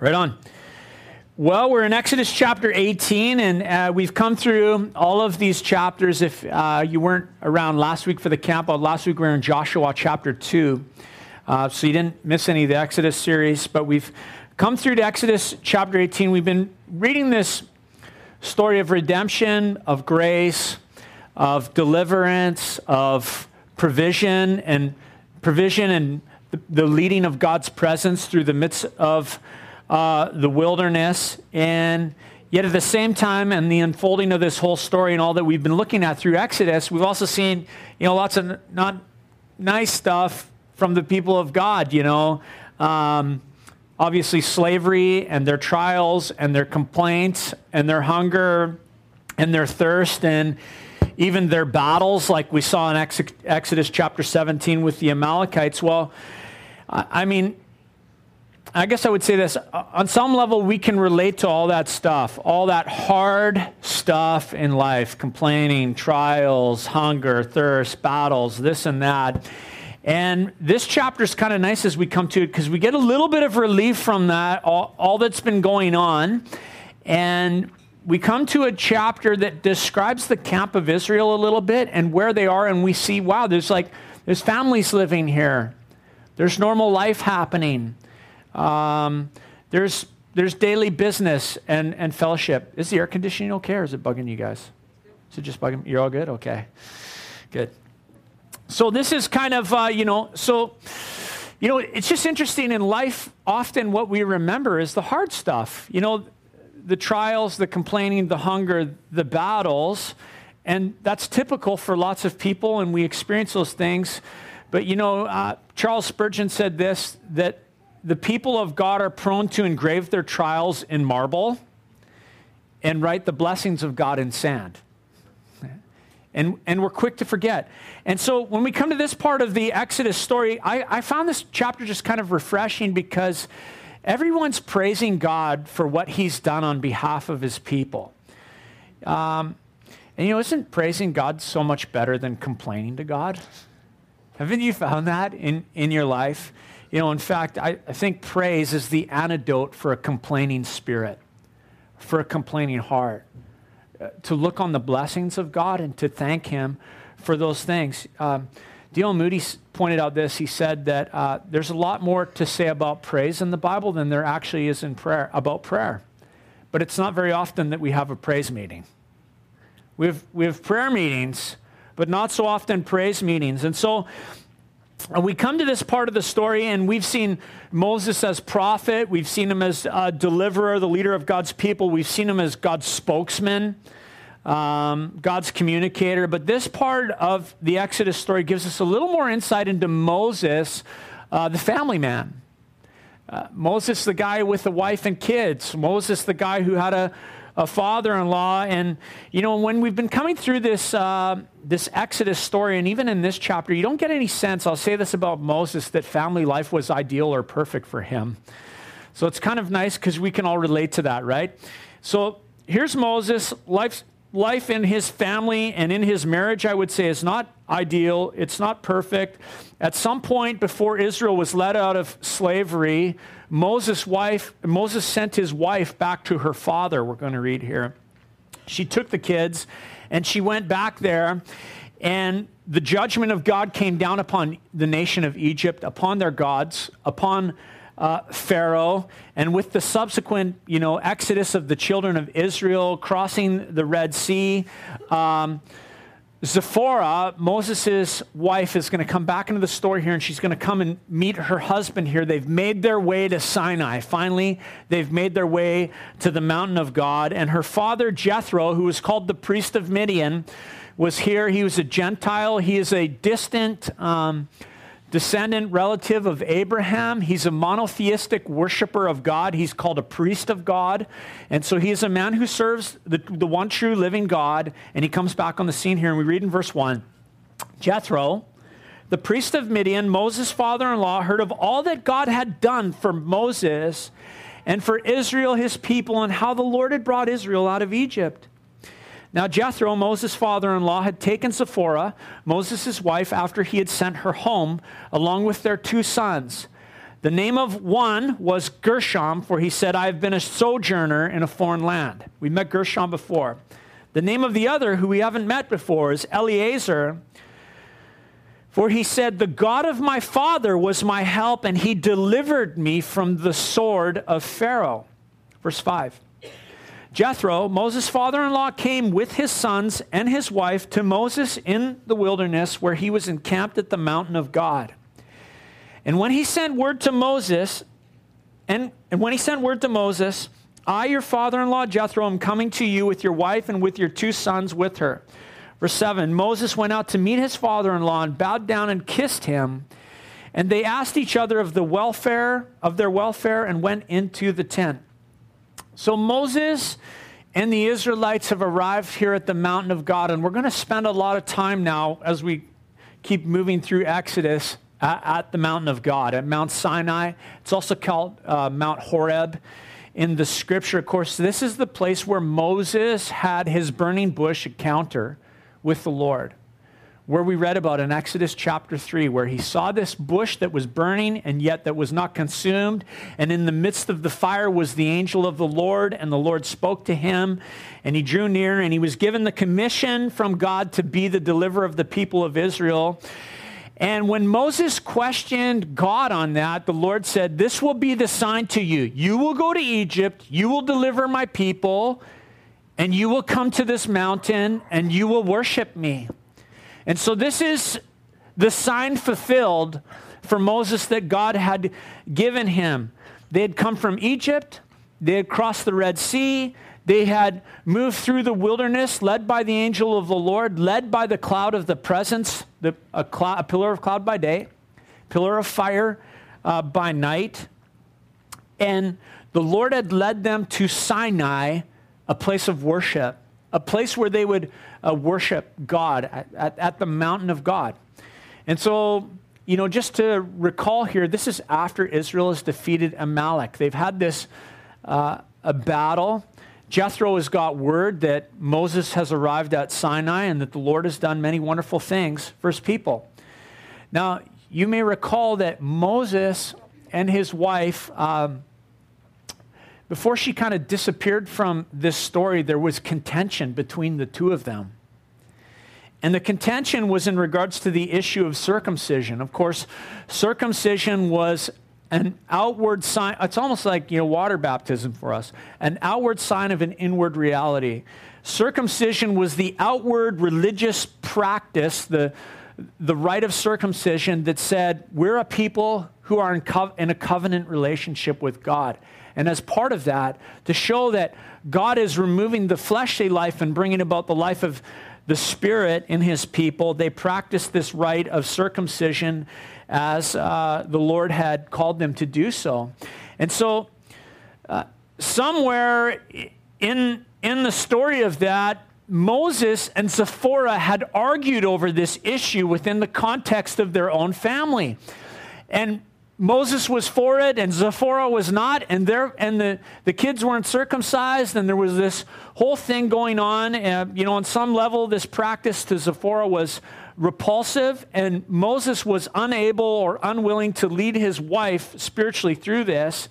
Right on. Well, we're in Exodus chapter 18, and uh, we've come through all of these chapters. If uh, you weren't around last week for the camp out, last week we were in Joshua chapter 2. Uh, so you didn't miss any of the Exodus series, but we've come through to Exodus chapter 18. We've been reading this story of redemption, of grace, of deliverance, of provision, and provision and the, the leading of God's presence through the midst of uh, the wilderness. And yet, at the same time, and the unfolding of this whole story and all that we've been looking at through Exodus, we've also seen, you know, lots of not nice stuff from the people of God, you know. Um, obviously, slavery and their trials and their complaints and their hunger and their thirst and even their battles, like we saw in Exodus chapter 17 with the Amalekites. Well, I mean, I guess I would say this on some level, we can relate to all that stuff, all that hard stuff in life complaining, trials, hunger, thirst, battles, this and that. And this chapter is kind of nice as we come to it because we get a little bit of relief from that, all, all that's been going on. And we come to a chapter that describes the camp of Israel a little bit and where they are, and we see, wow, there's like, there's families living here. There's normal life happening. Um, there's, there's daily business and, and fellowship. Is the air conditioning okay, or is it bugging you guys? Is it just bugging? You're all good? Okay. Good. So this is kind of, uh, you know, so, you know, it's just interesting in life, often what we remember is the hard stuff. You know, the trials, the complaining, the hunger, the battles. And that's typical for lots of people, and we experience those things. But you know, uh, Charles Spurgeon said this that the people of God are prone to engrave their trials in marble and write the blessings of God in sand. And, and we're quick to forget. And so when we come to this part of the Exodus story, I, I found this chapter just kind of refreshing because everyone's praising God for what he's done on behalf of his people. Um, and you know, isn't praising God so much better than complaining to God? Haven't you found that in, in your life? You know, in fact, I, I think praise is the antidote for a complaining spirit, for a complaining heart. Uh, to look on the blessings of God and to thank Him for those things. Um, D.L. Moody pointed out this. He said that uh, there's a lot more to say about praise in the Bible than there actually is in prayer about prayer. But it's not very often that we have a praise meeting. We have, we have prayer meetings, but not so often praise meetings. And so uh, we come to this part of the story, and we've seen Moses as prophet. We've seen him as a deliverer, the leader of God's people. We've seen him as God's spokesman um, God's communicator. But this part of the Exodus story gives us a little more insight into Moses, uh, the family man. Uh, Moses, the guy with the wife and kids. Moses, the guy who had a, a father-in-law. And you know, when we've been coming through this uh, this Exodus story, and even in this chapter, you don't get any sense. I'll say this about Moses: that family life was ideal or perfect for him. So it's kind of nice because we can all relate to that, right? So here's Moses. Life's life in his family and in his marriage, I would say, is not ideal. It's not perfect. At some point before Israel was led out of slavery, Moses' wife, Moses sent his wife back to her father. We're going to read here. She took the kids and she went back there, and the judgment of God came down upon the nation of Egypt, upon their gods, upon uh, Pharaoh, and with the subsequent, you know, exodus of the children of Israel, crossing the Red Sea, um, Zipporah, Moses' wife, is going to come back into the story here, and she's going to come and meet her husband here. They've made their way to Sinai. Finally, they've made their way to the mountain of God. And her father, Jethro, who was called the priest of Midian, was here. He was a Gentile. He is a distant um, descendant relative of Abraham. He's a monotheistic worshiper of God. He's called a priest of God. And so he is a man who serves the, the one true living God. And he comes back on the scene here, and we read in verse 1 Jethro, the priest of Midian, Moses' father in law, heard of all that God had done for Moses and for Israel, his people, and how the Lord had brought Israel out of Egypt. Now, Jethro, Moses' father in law, had taken Zipporah, Moses' wife, after he had sent her home, along with their two sons. The name of one was Gershom, for he said, I have been a sojourner in a foreign land. We met Gershom before. The name of the other, who we haven't met before, is Eleazar, for he said, The God of my father was my help, and he delivered me from the sword of Pharaoh. Verse 5. Jethro, Moses' father in law, came with his sons and his wife to Moses in the wilderness where he was encamped at the mountain of God. And when he sent word to Moses, and, and when he sent word to Moses, I, your father in law Jethro, am coming to you with your wife and with your two sons with her. Verse 7 Moses went out to meet his father in law and bowed down and kissed him. And they asked each other of the welfare of their welfare and went into the tent. So Moses and the Israelites have arrived here at the mountain of God, and we're going to spend a lot of time now as we keep moving through Exodus at, at, the mountain of God, at Mount Sinai. It's also called uh, Mount Horeb in the scripture. Of course, this is the place where Moses had his burning bush encounter with the Lord, where we read about in Exodus chapter 3, where he saw this bush that was burning and yet that was not consumed. And in the midst of the fire was the angel of the Lord, and the Lord spoke to him, and he drew near, and he was given the commission from God to be the deliverer of the people of Israel. And when Moses questioned God on that, the Lord said, This will be the sign to you. You will go to Egypt, you will deliver my people, and you will come to this mountain and you will worship me. And so, this is the sign fulfilled for Moses that God had given him. They had come from Egypt, they had crossed the Red Sea, they had moved through the wilderness, led by the angel of the Lord, led by the cloud of the presence, the, a, a pillar of cloud by day, pillar of fire uh, by night. And the Lord had led them to Sinai, a place of worship, a place where they would uh, worship God at, at, at the mountain of God. And so, you know, just to recall here, this is after Israel has defeated Amalek. They've had this uh, a battle Jethro has got word that Moses has arrived at Sinai and that the Lord has done many wonderful things for his people. Now, you may recall that Moses and his wife, um, before she kind of disappeared from this story, there was contention between the two of them. And the contention was in regards to the issue of circumcision. Of course, circumcision was an outward sign it's almost like you know water baptism for us an outward sign of an inward reality circumcision was the outward religious practice the the rite of circumcision that said we're a people who are in, co- in a covenant relationship with god and as part of that to show that god is removing the fleshly life and bringing about the life of the spirit in his people they practiced this rite of circumcision as uh, the Lord had called them to do so. And so, uh, somewhere in, in the story of that, Moses and Zipporah had argued over this issue within the context of their own family. And Moses was for it and Zipporah was not, and, there, and the, the kids weren't circumcised, and there was this whole thing going on. Uh, you know, on some level, this practice to Zipporah was repulsive, and Moses was unable or unwilling to lead his wife spiritually through this.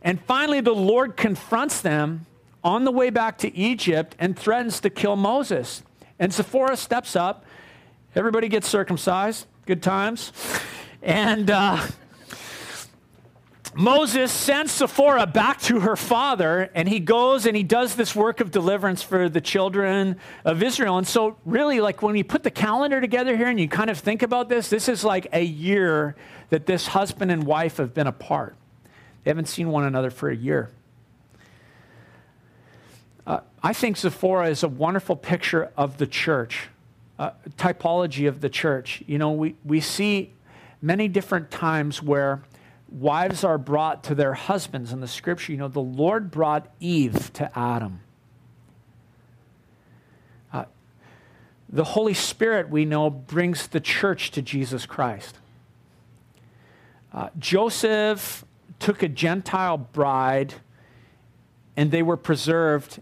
And finally, the Lord confronts them on the way back to Egypt and threatens to kill Moses. And Zipporah steps up. Everybody gets circumcised. Good times. And uh, Moses sends Zipporah back to her father, and he goes and he does this work of deliverance for the children of Israel. And so, really, like when you put the calendar together here and you kind of think about this, this is like a year that this husband and wife have been apart. They haven't seen one another for a year. Uh, I think Zipporah is a wonderful picture of the church, uh, typology of the church. You know, we, we see many different times where wives are brought to their husbands in the scripture. You know, the Lord brought Eve to Adam. Uh, the Holy Spirit, we know, brings the church to Jesus Christ. Uh, Joseph took a Gentile bride, and they were preserved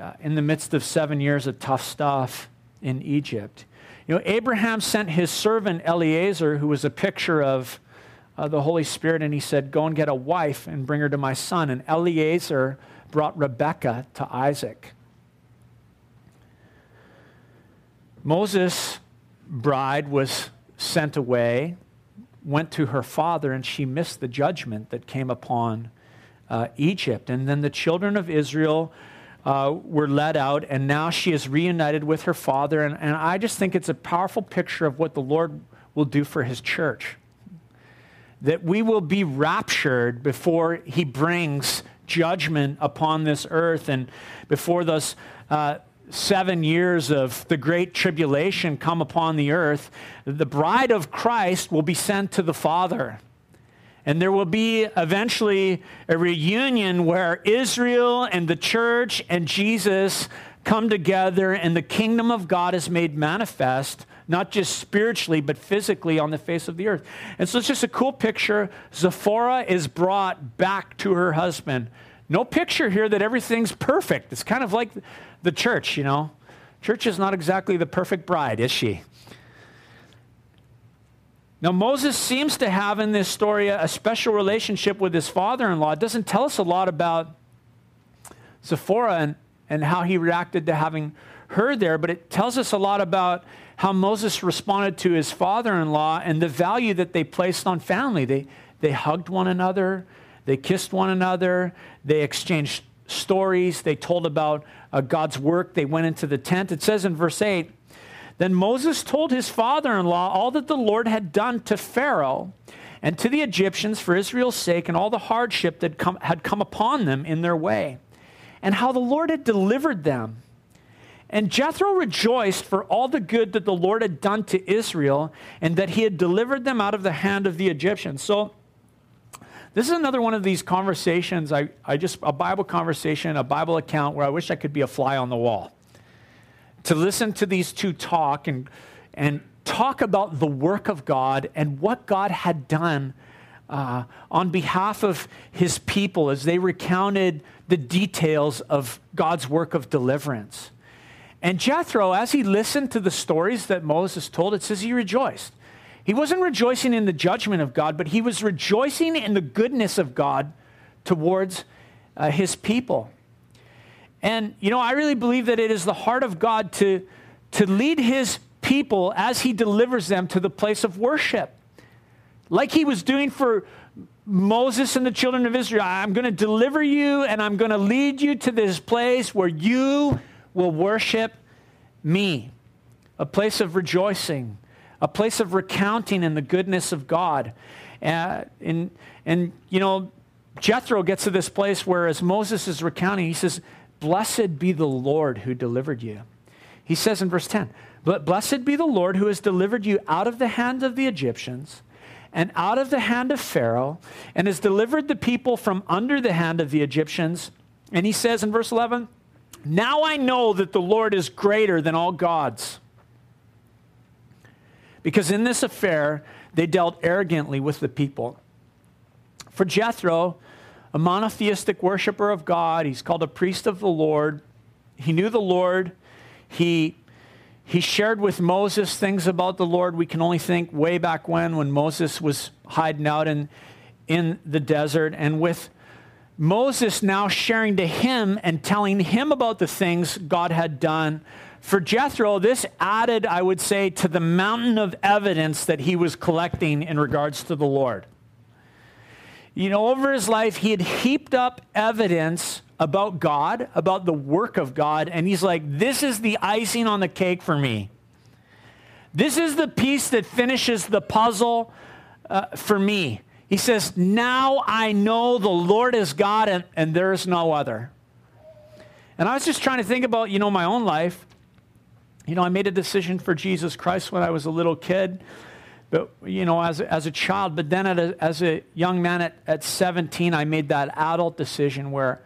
uh, in the midst of seven years of tough stuff in Egypt. You know, Abraham sent his servant Eliezer, who was a picture of uh, the Holy Spirit and he said, Go and get a wife and bring her to my son. And Eliezer brought Rebekah to Isaac. Moses' bride was sent away, went to her father, and she missed the judgment that came upon uh, Egypt. And then the children of Israel uh, were led out, and now she is reunited with her father. And, and I just think it's a powerful picture of what the Lord will do for his church. That we will be raptured before he brings judgment upon this earth and before those uh, seven years of the great tribulation come upon the earth, the bride of Christ will be sent to the Father. And there will be eventually a reunion where Israel and the church and Jesus come together and the kingdom of God is made manifest, not just spiritually, but physically on the face of the earth. And so it's just a cool picture. Zipporah is brought back to her husband. No picture here that everything's perfect. It's kind of like the church, you know. Church is not exactly the perfect bride, is she? Now, Moses seems to have in this story a special relationship with his father in law. It doesn't tell us a lot about Zipporah and, and how he reacted to having her there, but it tells us a lot about how Moses responded to his father in law and the value that they placed on family. They, they hugged one another, they kissed one another, they exchanged stories, they told about uh, God's work, they went into the tent. It says in verse 8, then Moses told his father in law all that the Lord had done to Pharaoh and to the Egyptians for Israel's sake and all the hardship that come, had come upon them in their way, and how the Lord had delivered them. And Jethro rejoiced for all the good that the Lord had done to Israel and that he had delivered them out of the hand of the Egyptians. So, this is another one of these conversations, I, I just, a Bible conversation, a Bible account where I wish I could be a fly on the wall to listen to these two talk and, and talk about the work of God and what God had done uh, on behalf of his people as they recounted the details of God's work of deliverance. And Jethro, as he listened to the stories that Moses told, it says he rejoiced. He wasn't rejoicing in the judgment of God, but he was rejoicing in the goodness of God towards uh, his people. And, you know, I really believe that it is the heart of God to, to lead his people as he delivers them to the place of worship. Like he was doing for Moses and the children of Israel. I'm going to deliver you and I'm going to lead you to this place where you will worship me. A place of rejoicing, a place of recounting in the goodness of God. Uh, and, and, you know, Jethro gets to this place where, as Moses is recounting, he says, Blessed be the Lord who delivered you. He says in verse 10, But blessed be the Lord who has delivered you out of the hand of the Egyptians and out of the hand of Pharaoh, and has delivered the people from under the hand of the Egyptians. And he says in verse 11, Now I know that the Lord is greater than all gods. Because in this affair, they dealt arrogantly with the people. For Jethro, a monotheistic worshiper of God. He's called a priest of the Lord. He knew the Lord. He, he shared with Moses things about the Lord. We can only think way back when, when Moses was hiding out in, in the desert. And with Moses now sharing to him and telling him about the things God had done. For Jethro, this added, I would say, to the mountain of evidence that he was collecting in regards to the Lord. You know, over his life, he had heaped up evidence about God, about the work of God, and he's like, this is the icing on the cake for me. This is the piece that finishes the puzzle uh, for me. He says, Now I know the Lord is God and, and there is no other. And I was just trying to think about, you know, my own life. You know, I made a decision for Jesus Christ when I was a little kid but you know as, as a child but then a, as a young man at, at 17 i made that adult decision where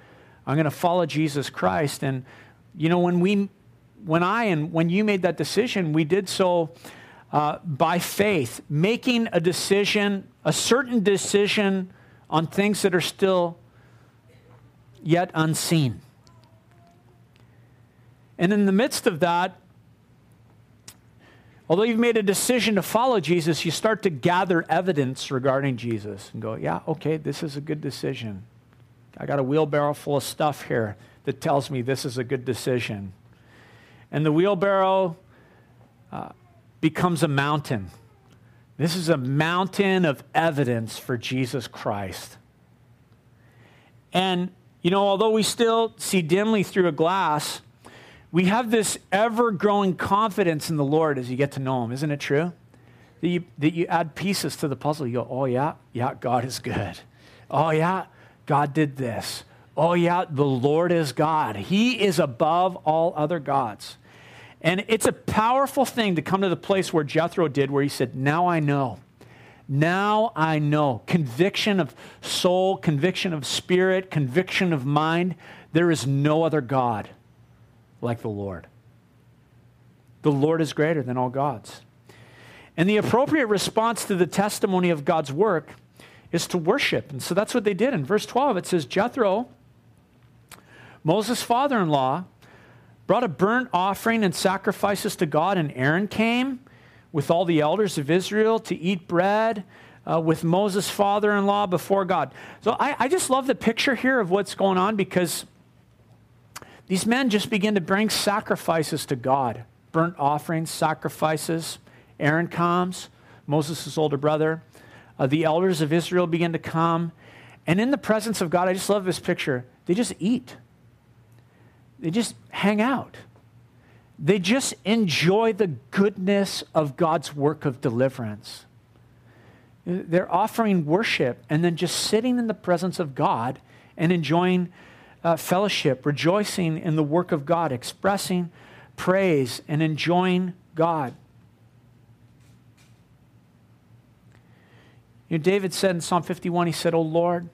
i'm going to follow jesus christ. And you know when we when i and when you made that decision we did so uh, by faith making a decision a certain decision on things that are still yet unseen. And in the midst of that although you've made a decision to follow Jesus, you start to gather evidence regarding Jesus and go, yeah, okay, this is a good decision. I got a wheelbarrow full of stuff here that tells me this is a good decision. And the wheelbarrow uh, becomes a mountain. This is a mountain of evidence for Jesus Christ. And, you know, although we still see dimly through a glass, we have this ever growing confidence in the Lord as you get to know Him. Isn't it true? That you, that you add pieces to the puzzle. You go, oh, yeah, yeah, God is good. Oh, yeah, God did this. Oh, yeah, the Lord is God. He is above all other gods. And it's a powerful thing to come to the place where Jethro did, where he said, Now I know. Now I know. Conviction of soul, conviction of spirit, conviction of mind. There is no other God like the Lord. The Lord is greater than all gods. And the appropriate response to the testimony of God's work is to worship. And so that's what they did. In verse 12, it says Jethro, Moses' father in law, brought a burnt offering and sacrifices to God, and Aaron came with all the elders of Israel to eat bread uh, with Moses' father in law before God. So I, I just love the picture here of what's going on because these men just begin to bring sacrifices to God burnt offerings, sacrifices. Aaron comes, Moses' older brother. Uh, the elders of Israel begin to come. And in the presence of God, I just love this picture. They just eat, they just hang out. They just enjoy the goodness of God's work of deliverance. They're offering worship and then just sitting in the presence of God and enjoying uh, fellowship, rejoicing in the work of God, expressing praise and enjoying God. You know, David said in Psalm 51, he said, Oh Lord,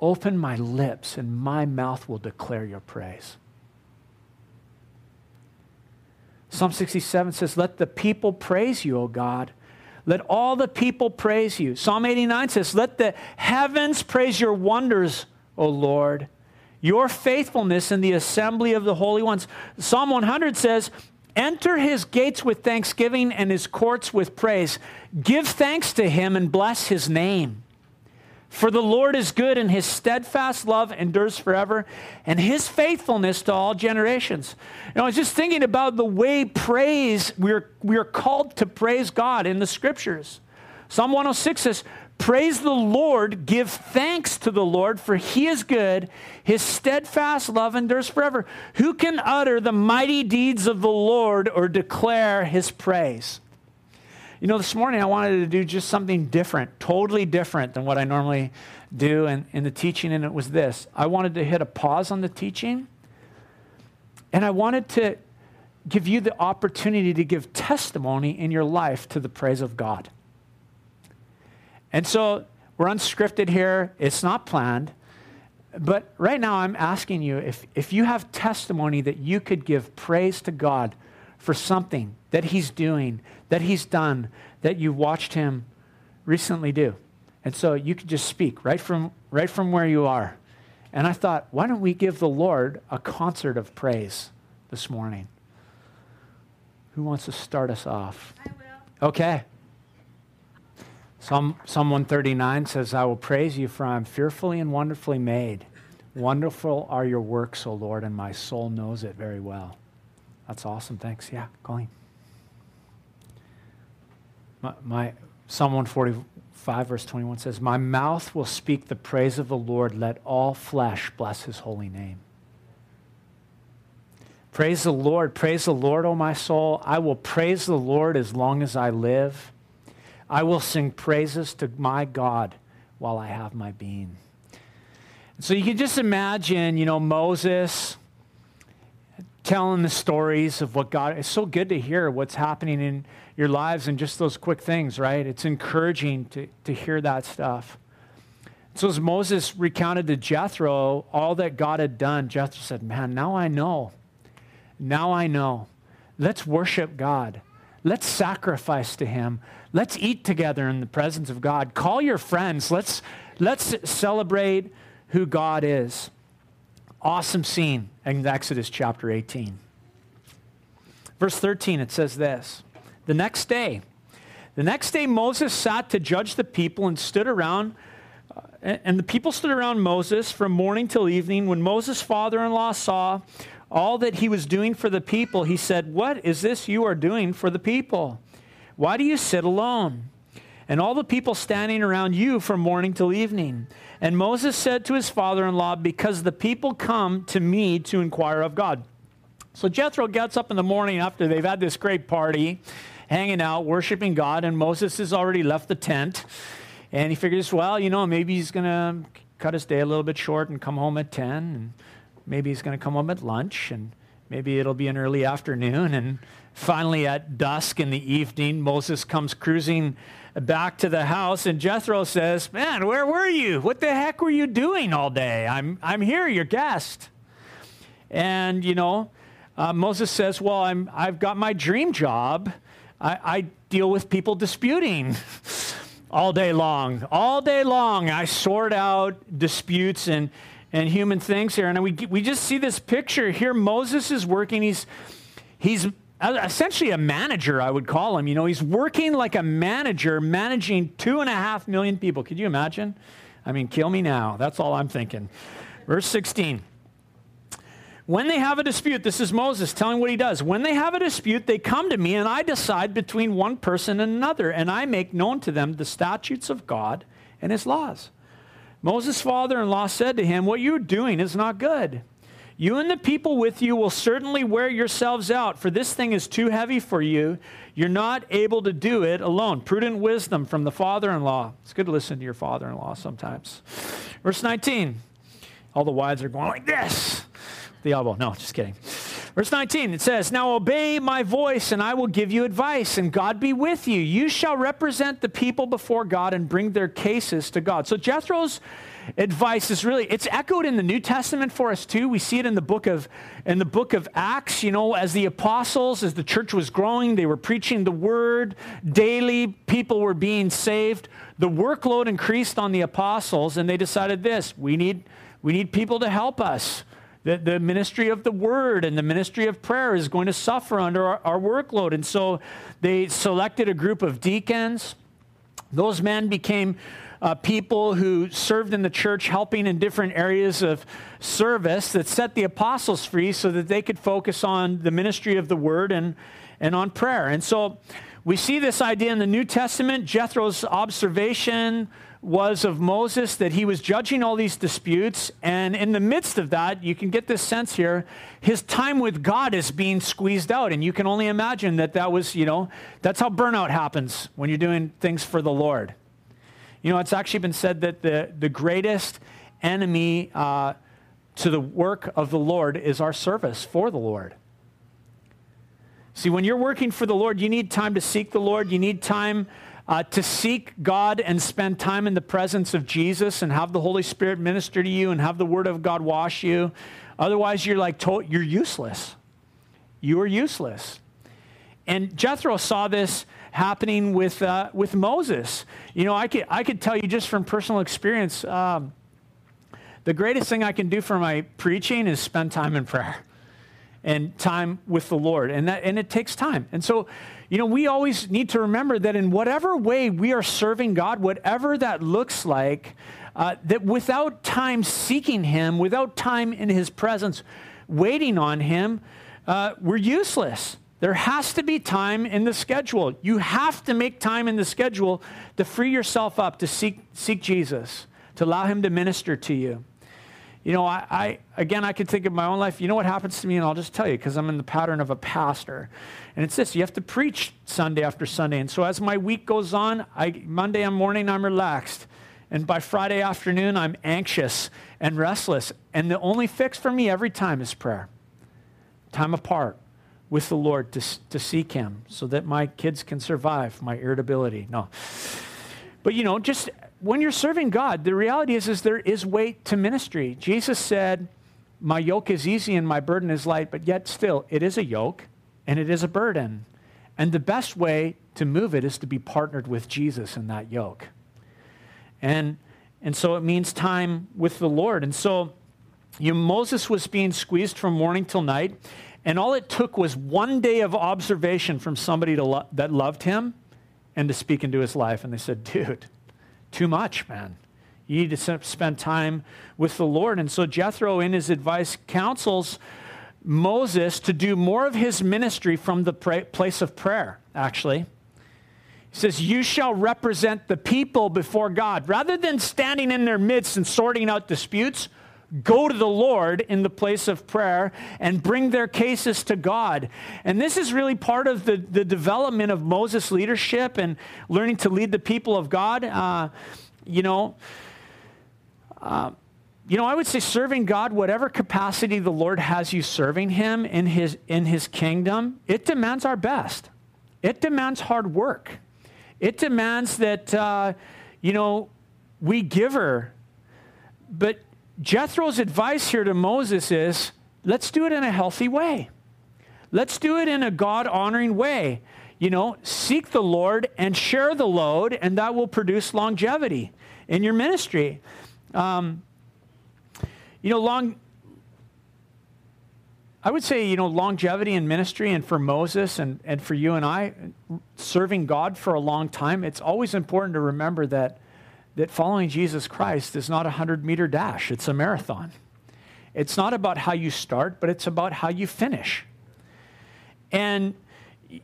open my lips and my mouth will declare your praise. Psalm 67 says, Let the people praise you, O God. Let all the people praise you. Psalm 89 says, Let the heavens praise your wonders, O Lord your faithfulness in the assembly of the holy ones. Psalm 100 says, Enter his gates with thanksgiving and his courts with praise. Give thanks to him and bless his name. For the Lord is good, and his steadfast love endures forever, and his faithfulness to all generations. You know, I was just thinking about the way praise, we're, we're called to praise God in the scriptures. Psalm 106 says, Praise the Lord, give thanks to the Lord, for he is good. His steadfast love endures forever. Who can utter the mighty deeds of the Lord or declare his praise? You know, this morning I wanted to do just something different, totally different than what I normally do in, in the teaching, and it was this. I wanted to hit a pause on the teaching, and I wanted to give you the opportunity to give testimony in your life to the praise of God. And so we're unscripted here, it's not planned. But right now, I'm asking you if, if you have testimony that you could give praise to God for something that He's doing, that He's done, that you watched Him recently do. And so you could just speak right from, right from where you are. And I thought, why don't we give the Lord a concert of praise this morning? Who wants to start us off? I will. Okay. Psalm, Psalm 139 says, I will praise you, for I am fearfully and wonderfully made. Wonderful are your works, O Lord, and my soul knows it very well. That's awesome. Thanks. Yeah, Colleen. My, my Psalm 145, verse 21 says, My mouth will speak the praise of the Lord. Let all flesh bless his holy name. Praise the Lord. Praise the Lord, O my soul. I will praise the Lord as long as I live. I will sing praises to my God while I have my being. So you can just imagine, you know, Moses telling the stories of what God. It's so good to hear what's happening in your lives and just those quick things, right? It's encouraging to, to hear that stuff. So as Moses recounted to Jethro all that God had done, Jethro said, Man, now I know. Now I know. Let's worship God. Let's sacrifice to him. Let's eat together in the presence of God. Call your friends. Let's, let's celebrate who God is. Awesome scene in Exodus chapter 18. Verse 13, it says this the next day. The next day, Moses sat to judge the people and stood around. Uh, and the people stood around Moses from morning till evening. When Moses' father in law saw all that he was doing for the people, he said, What is this you are doing for the people? Why do you sit alone? And all the people standing around you from morning till evening. And Moses said to his father in law, Because the people come to me to inquire of God. So Jethro gets up in the morning after they've had this great party hanging out, worshiping God, and Moses has already left the tent. And he figures, well, you know, maybe he's going to cut his day a little bit short and come home at 10. And maybe he's going to come home at lunch. And maybe it'll be an early afternoon. And finally, at dusk in the evening, Moses comes cruising back to the house. And Jethro says, Man, where were you? What the heck were you doing all day? I'm, I'm here, your guest. And, you know, uh, Moses says, Well, I'm, I've got my dream job I, I deal with people disputing all day long. All day long, I sort out disputes and, and human things here. And we, we just see this picture here. Moses is working. He's, he's essentially a manager, I would call him. You know, he's working like a manager, managing two and a half million people. Could you imagine? I mean, kill me now. That's all I'm thinking. Verse 16. When they have a dispute, this is Moses telling what he does. When they have a dispute, they come to me, and I decide between one person and another, and I make known to them the statutes of God and his laws. Moses' father in law said to him, What you're doing is not good. You and the people with you will certainly wear yourselves out, for this thing is too heavy for you. You're not able to do it alone. Prudent wisdom from the father in law. It's good to listen to your father in law sometimes. Verse 19. All the wives are going like this the elbow. No, just kidding. Verse 19, it says, Now obey my voice, and I will give you advice, and God be with you. You shall represent the people before God and bring their cases to God. So Jethro's advice is really it's echoed in the New Testament for us too. We see it in the book of in the book of Acts, you know, as the apostles, as the church was growing, they were preaching the word daily, people were being saved. The workload increased on the apostles, and they decided this we need we need people to help us. The, the ministry of the word and the ministry of prayer is going to suffer under our, our workload. And so they selected a group of deacons. Those men became uh, people who served in the church, helping in different areas of service that set the apostles free so that they could focus on the ministry of the word and, and on prayer. And so we see this idea in the New Testament. Jethro's observation was of Moses that he was judging all these disputes. And in the midst of that, you can get this sense here, his time with God is being squeezed out. And you can only imagine that that was, you know, that's how burnout happens when you're doing things for the Lord. You know, it's actually been said that the, the greatest enemy uh, to the work of the Lord is our service for the Lord. See, when you're working for the Lord, you need time to seek the Lord. You need time uh, to seek God and spend time in the presence of Jesus and have the Holy Spirit minister to you and have the Word of God wash you. Otherwise, you're like, you're useless. You are useless. And Jethro saw this happening with, uh, with Moses. You know, I could, I could tell you just from personal experience, um, the greatest thing I can do for my preaching is spend time in prayer and time with the Lord. And, that, and it takes time. And so, you know, we always need to remember that in whatever way we are serving God, whatever that looks like, uh, that without time seeking Him, without time in His presence, waiting on Him, uh, we're useless. There has to be time in the schedule. You have to make time in the schedule to free yourself up to seek, seek Jesus, to allow Him to minister to you. You know, I, I, again, I can think of my own life. You know what happens to me, and I'll just tell you because I'm in the pattern of a pastor. And it's this you have to preach Sunday after Sunday. And so as my week goes on, I, Monday morning, I'm relaxed. And by Friday afternoon, I'm anxious and restless. And the only fix for me every time is prayer time apart with the Lord to, to seek Him so that my kids can survive my irritability. No. But you know, just when you're serving God, the reality is, is there is weight to ministry. Jesus said, My yoke is easy and my burden is light, but yet still, it is a yoke and it is a burden. And the best way to move it is to be partnered with Jesus in that yoke. And, and so it means time with the Lord. And so you Moses was being squeezed from morning till night. And all it took was one day of observation from somebody lo- that loved him and to speak into his life. And they said, dude, too much, man. You need to spend time with the Lord. And so Jethro, in his advice, counsels Moses to do more of his ministry from the pra- place of prayer, actually. He says, You shall represent the people before God. Rather than standing in their midst and sorting out disputes, go to the Lord in the place of prayer and bring their cases to God. And this is really part of the, the development of Moses' leadership and learning to lead the people of God. Uh, you know, uh, you know, I would say serving God, whatever capacity the Lord has you serving Him in His, in his kingdom, it demands our best. It demands hard work. It demands that, uh, you know, we give her. But Jethro's advice here to Moses is let's do it in a healthy way. Let's do it in a God honoring way. You know, seek the Lord and share the load, and that will produce longevity in your ministry. Um, you know, long, I would say, you know, longevity in ministry and for Moses and, and for you and I, serving God for a long time, it's always important to remember that, that following Jesus Christ is not a 100 meter dash, it's a marathon. It's not about how you start, but it's about how you finish. And,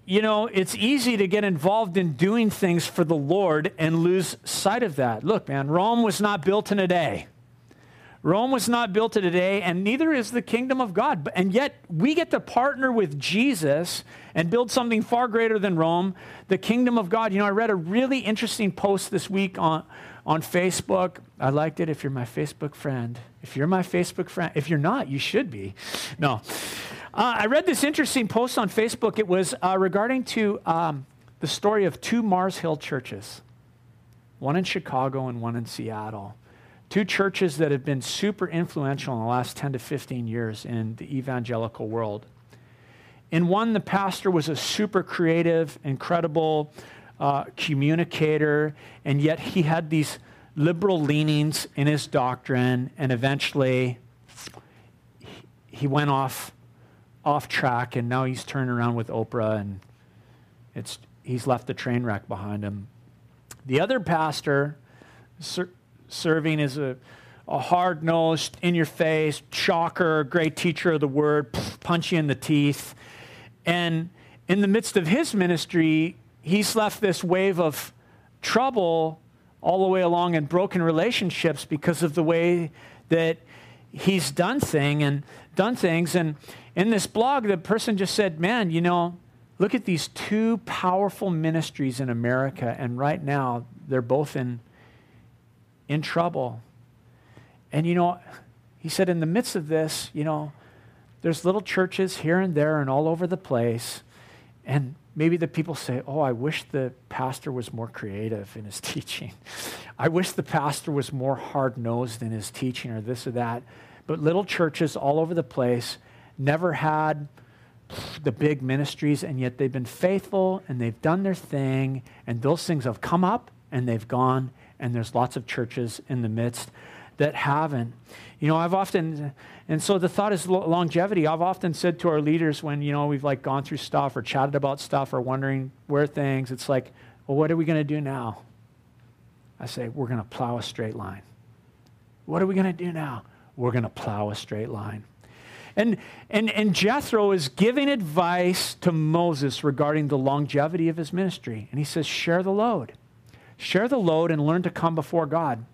you know, it's easy to get involved in doing things for the Lord and lose sight of that. Look, man, Rome was not built in a day. Rome was not built in a day, and neither is the kingdom of God. And yet, we get to partner with Jesus and build something far greater than Rome, the kingdom of God. You know, I read a really interesting post this week on, on Facebook. I liked it if you're my Facebook friend. If you're my Facebook friend, if you're not, you should be. No. Uh, I read this interesting post on Facebook. It was uh, regarding to um, the story of two Mars Hill churches, one in Chicago and one in Seattle. Two churches that have been super influential in the last 10 to 15 years in the evangelical world. In one, the pastor was a super creative, incredible uh, communicator, and yet he had these liberal leanings in his doctrine, and eventually he went off off track, and now he's turned around with Oprah, and it's he's left the train wreck behind him. The other pastor, serving as a, a hard nosed, in your face, shocker, great teacher of the word, punch you in the teeth. And in the midst of his ministry, he's left this wave of trouble all the way along in broken relationships because of the way that he's done thing and done things. And in this blog, the person just said, Man, you know, look at these two powerful ministries in America, and right now they're both in in trouble. And you know, he said, in the midst of this, you know, there's little churches here and there and all over the place. And maybe the people say, Oh, I wish the pastor was more creative in his teaching. I wish the pastor was more hard nosed in his teaching or this or that. But little churches all over the place never had the big ministries, and yet they've been faithful and they've done their thing, and those things have come up and they've gone, and there's lots of churches in the midst that haven't. You know, I've often, and so the thought is longevity. I've often said to our leaders when, you know, we've like gone through stuff or chatted about stuff or wondering where things, it's like, well, what are we going to do now? I say, we're going to plow a straight line. What are we going to do now? We're going to plow a straight line. And, and, and Jethro is giving advice to Moses regarding the longevity of his ministry. And he says, share the load. Share the load and learn to come before God.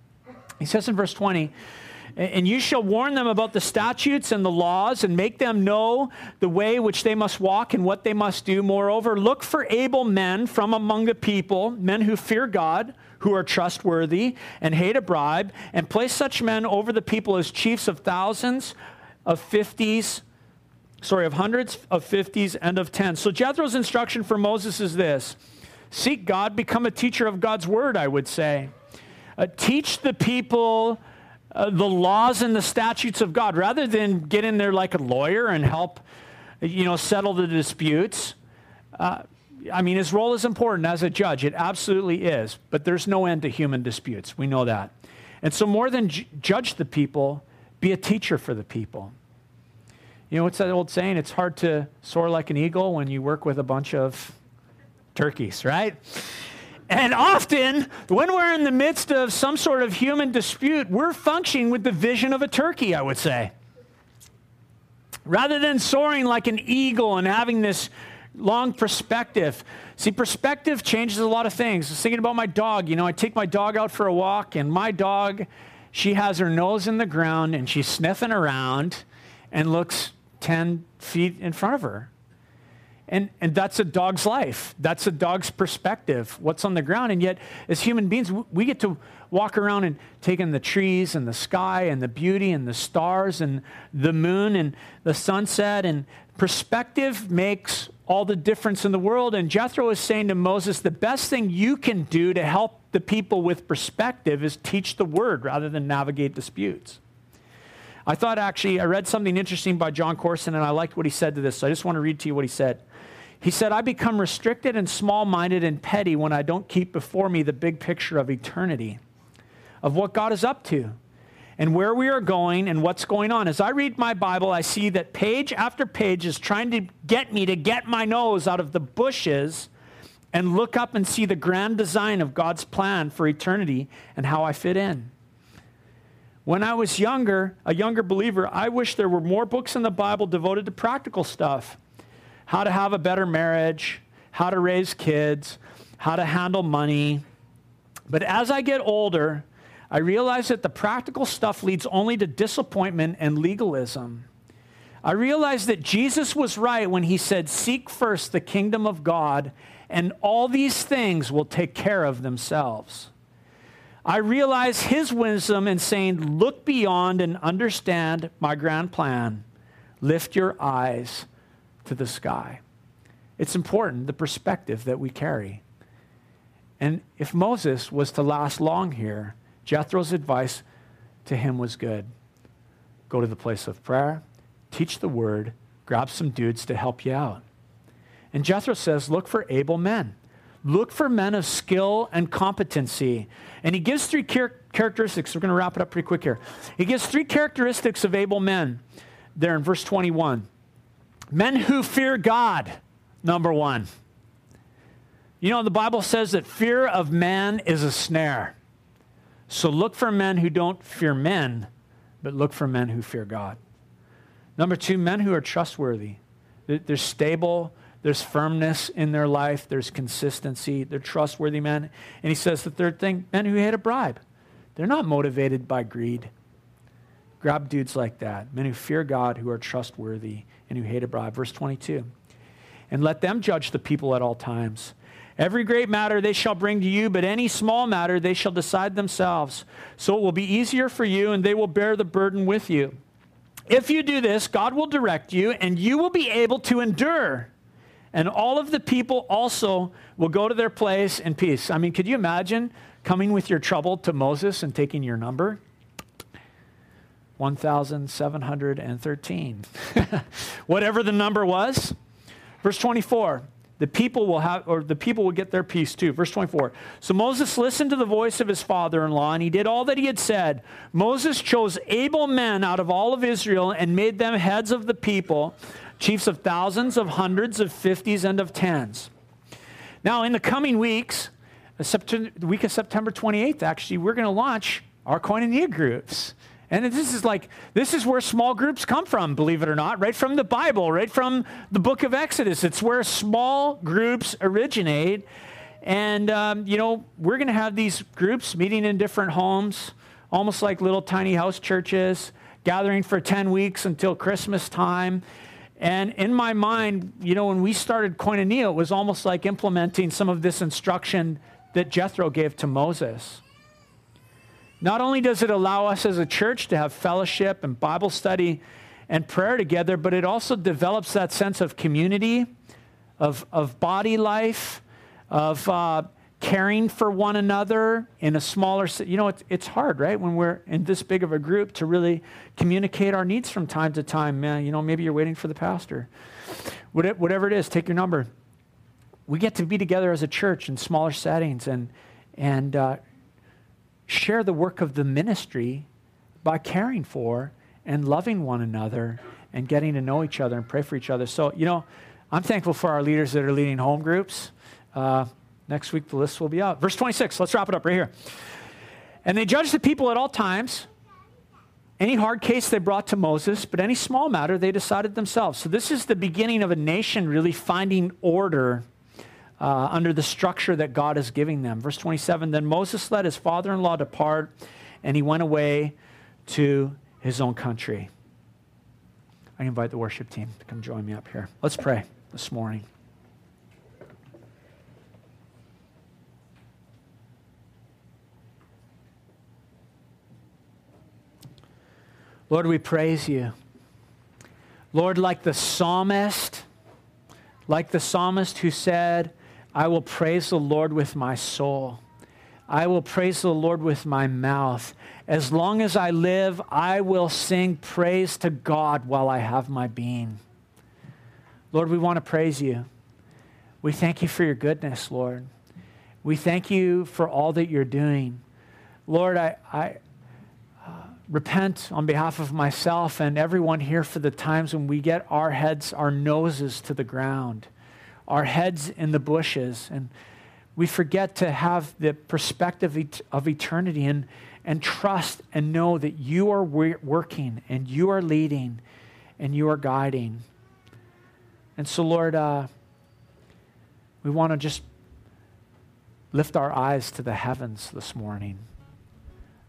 He says in verse 20, and you shall warn them about the statutes and the laws and make them know the way which they must walk and what they must do. Moreover, look for able men from among the people, men who fear God, who are trustworthy and hate a bribe, and place such men over the people as chiefs of thousands, of fifties, sorry, of hundreds, of fifties, and of tens. So Jethro's instruction for Moses is this Seek God, become a teacher of God's word, I would say. Uh, teach the people uh, the laws and the statutes of God rather than get in there like a lawyer and help, you know, settle the disputes. Uh, I mean, his role is important as a judge. It absolutely is. But there's no end to human disputes. We know that. And so, more than judge the people, be a teacher for the people. You know, what's that old saying? It's hard to soar like an eagle when you work with a bunch of turkeys, right? And often, when we're in the midst of some sort of human dispute, we're functioning with the vision of a turkey, I would say. Rather than soaring like an eagle and having this long perspective. See, perspective changes a lot of things. I was thinking about my dog. You know, I take my dog out for a walk, and my dog, she has her nose in the ground and she's sniffing around and looks 10 feet in front of her. And, and that's a dog's life. That's a dog's perspective, what's on the ground. And yet, as human beings, we get to walk around and take in the trees and the sky and the beauty and the stars and the moon and the sunset. And perspective makes all the difference in the world. And Jethro is saying to Moses, the best thing you can do to help the people with perspective is teach the word rather than navigate disputes. I thought actually, I read something interesting by Jon Courson and I liked what he said to this. So I just want to read to you what he said. He said, I become restricted and small minded and petty when I don't keep before me the big picture of eternity, of what God is up to, and where we are going and what's going on. As I read my Bible, I see that page after page is trying to get me to get my nose out of the bushes and look up and see the grand design of God's plan for eternity and how I fit in. When I was younger, a younger believer, I wish there were more books in the Bible devoted to practical stuff how to have a better marriage, how to raise kids, how to handle money. But as I get older, I realize that the practical stuff leads only to disappointment and legalism. I realize that Jesus was right when he said, Seek first the kingdom of God, and all these things will take care of themselves. I realize his wisdom in saying, Look beyond and understand my grand plan. Lift your eyes to the sky. It's important, the perspective that we carry. And if Moses was to last long here, Jethro's advice to him was good. Go to the place of prayer, teach the word, grab some dudes to help you out. And Jethro says, Look for able men. Look for men of skill and competency. And he gives three char- characteristics. We're going to wrap it up pretty quick here. He gives three characteristics of able men there in verse 21. Men who fear God, number one. You know, the Bible says that fear of man is a snare. So look for men who don't fear men, but look for men who fear God. Number two, men who are trustworthy. They're stable, there's firmness in their life. There's consistency. They're trustworthy men. And he says the third thing men who hate a bribe. They're not motivated by greed. Grab dudes like that. Men who fear God, who are trustworthy, and who hate a bribe. Verse 22. And let them judge the people at all times. Every great matter they shall bring to you, but any small matter they shall decide themselves. So it will be easier for you, and they will bear the burden with you. If you do this, God will direct you, and you will be able to endure and all of the people also will go to their place in peace. I mean, could you imagine coming with your trouble to Moses and taking your number? 1,713. Whatever the number was. Verse 24 the people will have or the people will get their peace too verse 24 so moses listened to the voice of his father-in-law and he did all that he had said moses chose able men out of all of israel and made them heads of the people chiefs of thousands, of hundreds, of fifties, and of tens. Now, in the coming weeks, the week of September 28th, actually, we're going to launch our koinonia groups. And this is like, this is where small groups come from, believe it or not, right from the Bible, right from the book of Exodus. It's where small groups originate. And, um, you know, we're going to have these groups meeting in different homes, almost like little tiny house churches, gathering for 10 weeks until Christmas time. And in my mind, you know, when we started Koinonia, it was almost like implementing some of this instruction that Jethro gave to Moses. Not only does it allow us as a church to have fellowship and Bible study and prayer together, but it also develops that sense of community, of, of body life, of uh, caring for one another in a smaller you know it's, it's hard right when we're in this big of a group to really communicate our needs from time to time. Man you know maybe you're waiting for the pastor. Whatever it is take your number. We get to be together as a church in smaller settings and and uh, share the work of the ministry by caring for and loving one another and getting to know each other and pray for each other. So, you know, I'm thankful for our leaders that are leading home groups. Uh, next week, the list will be out. Verse 26, let's wrap it up right here. And they judged the people at all times. Any hard case they brought to Moses, but any small matter they decided themselves. So, this is the beginning of a nation really finding order uh, under the structure that God is giving them. Verse 27 Then Moses let his father in law depart, and he went away to his own country. I invite the worship team to come join me up here. Let's pray this morning. Lord, we praise you. Lord, like the psalmist, like the psalmist who said, I will praise the Lord with my soul. I will praise the Lord with my mouth. As long as I live, I will sing praise to God while I have my being. Lord, we want to praise you. We thank you for your goodness, Lord. We thank you for all that you're doing. Lord, I, I uh, repent on behalf of myself and everyone here for the times when we get our heads, our noses to the ground, our heads in the bushes, and we forget to have the perspective of eternity and, and trust and know that you are working and you are leading and you are guiding. And so, Lord, uh, we want to just lift our eyes to the heavens this morning.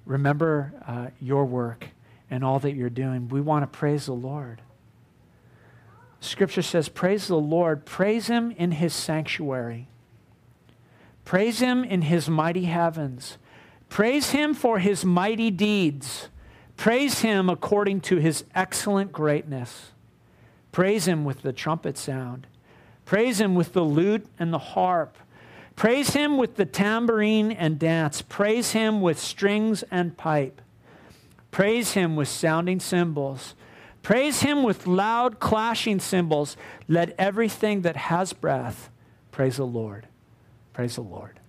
Remember uh, your work and all that you're doing. We want to praise the Lord. Scripture says, Praise the Lord, praise him in his sanctuary. Praise him in his mighty heavens. Praise him for his mighty deeds. Praise him according to his excellent greatness. Praise him with the trumpet sound. Praise him with the lute and the harp. Praise him with the tambourine and dance. Praise him with strings and pipe. Praise him with sounding cymbals. Praise him with loud clashing cymbals. Let everything that has breath praise the Lord. Praise the Lord.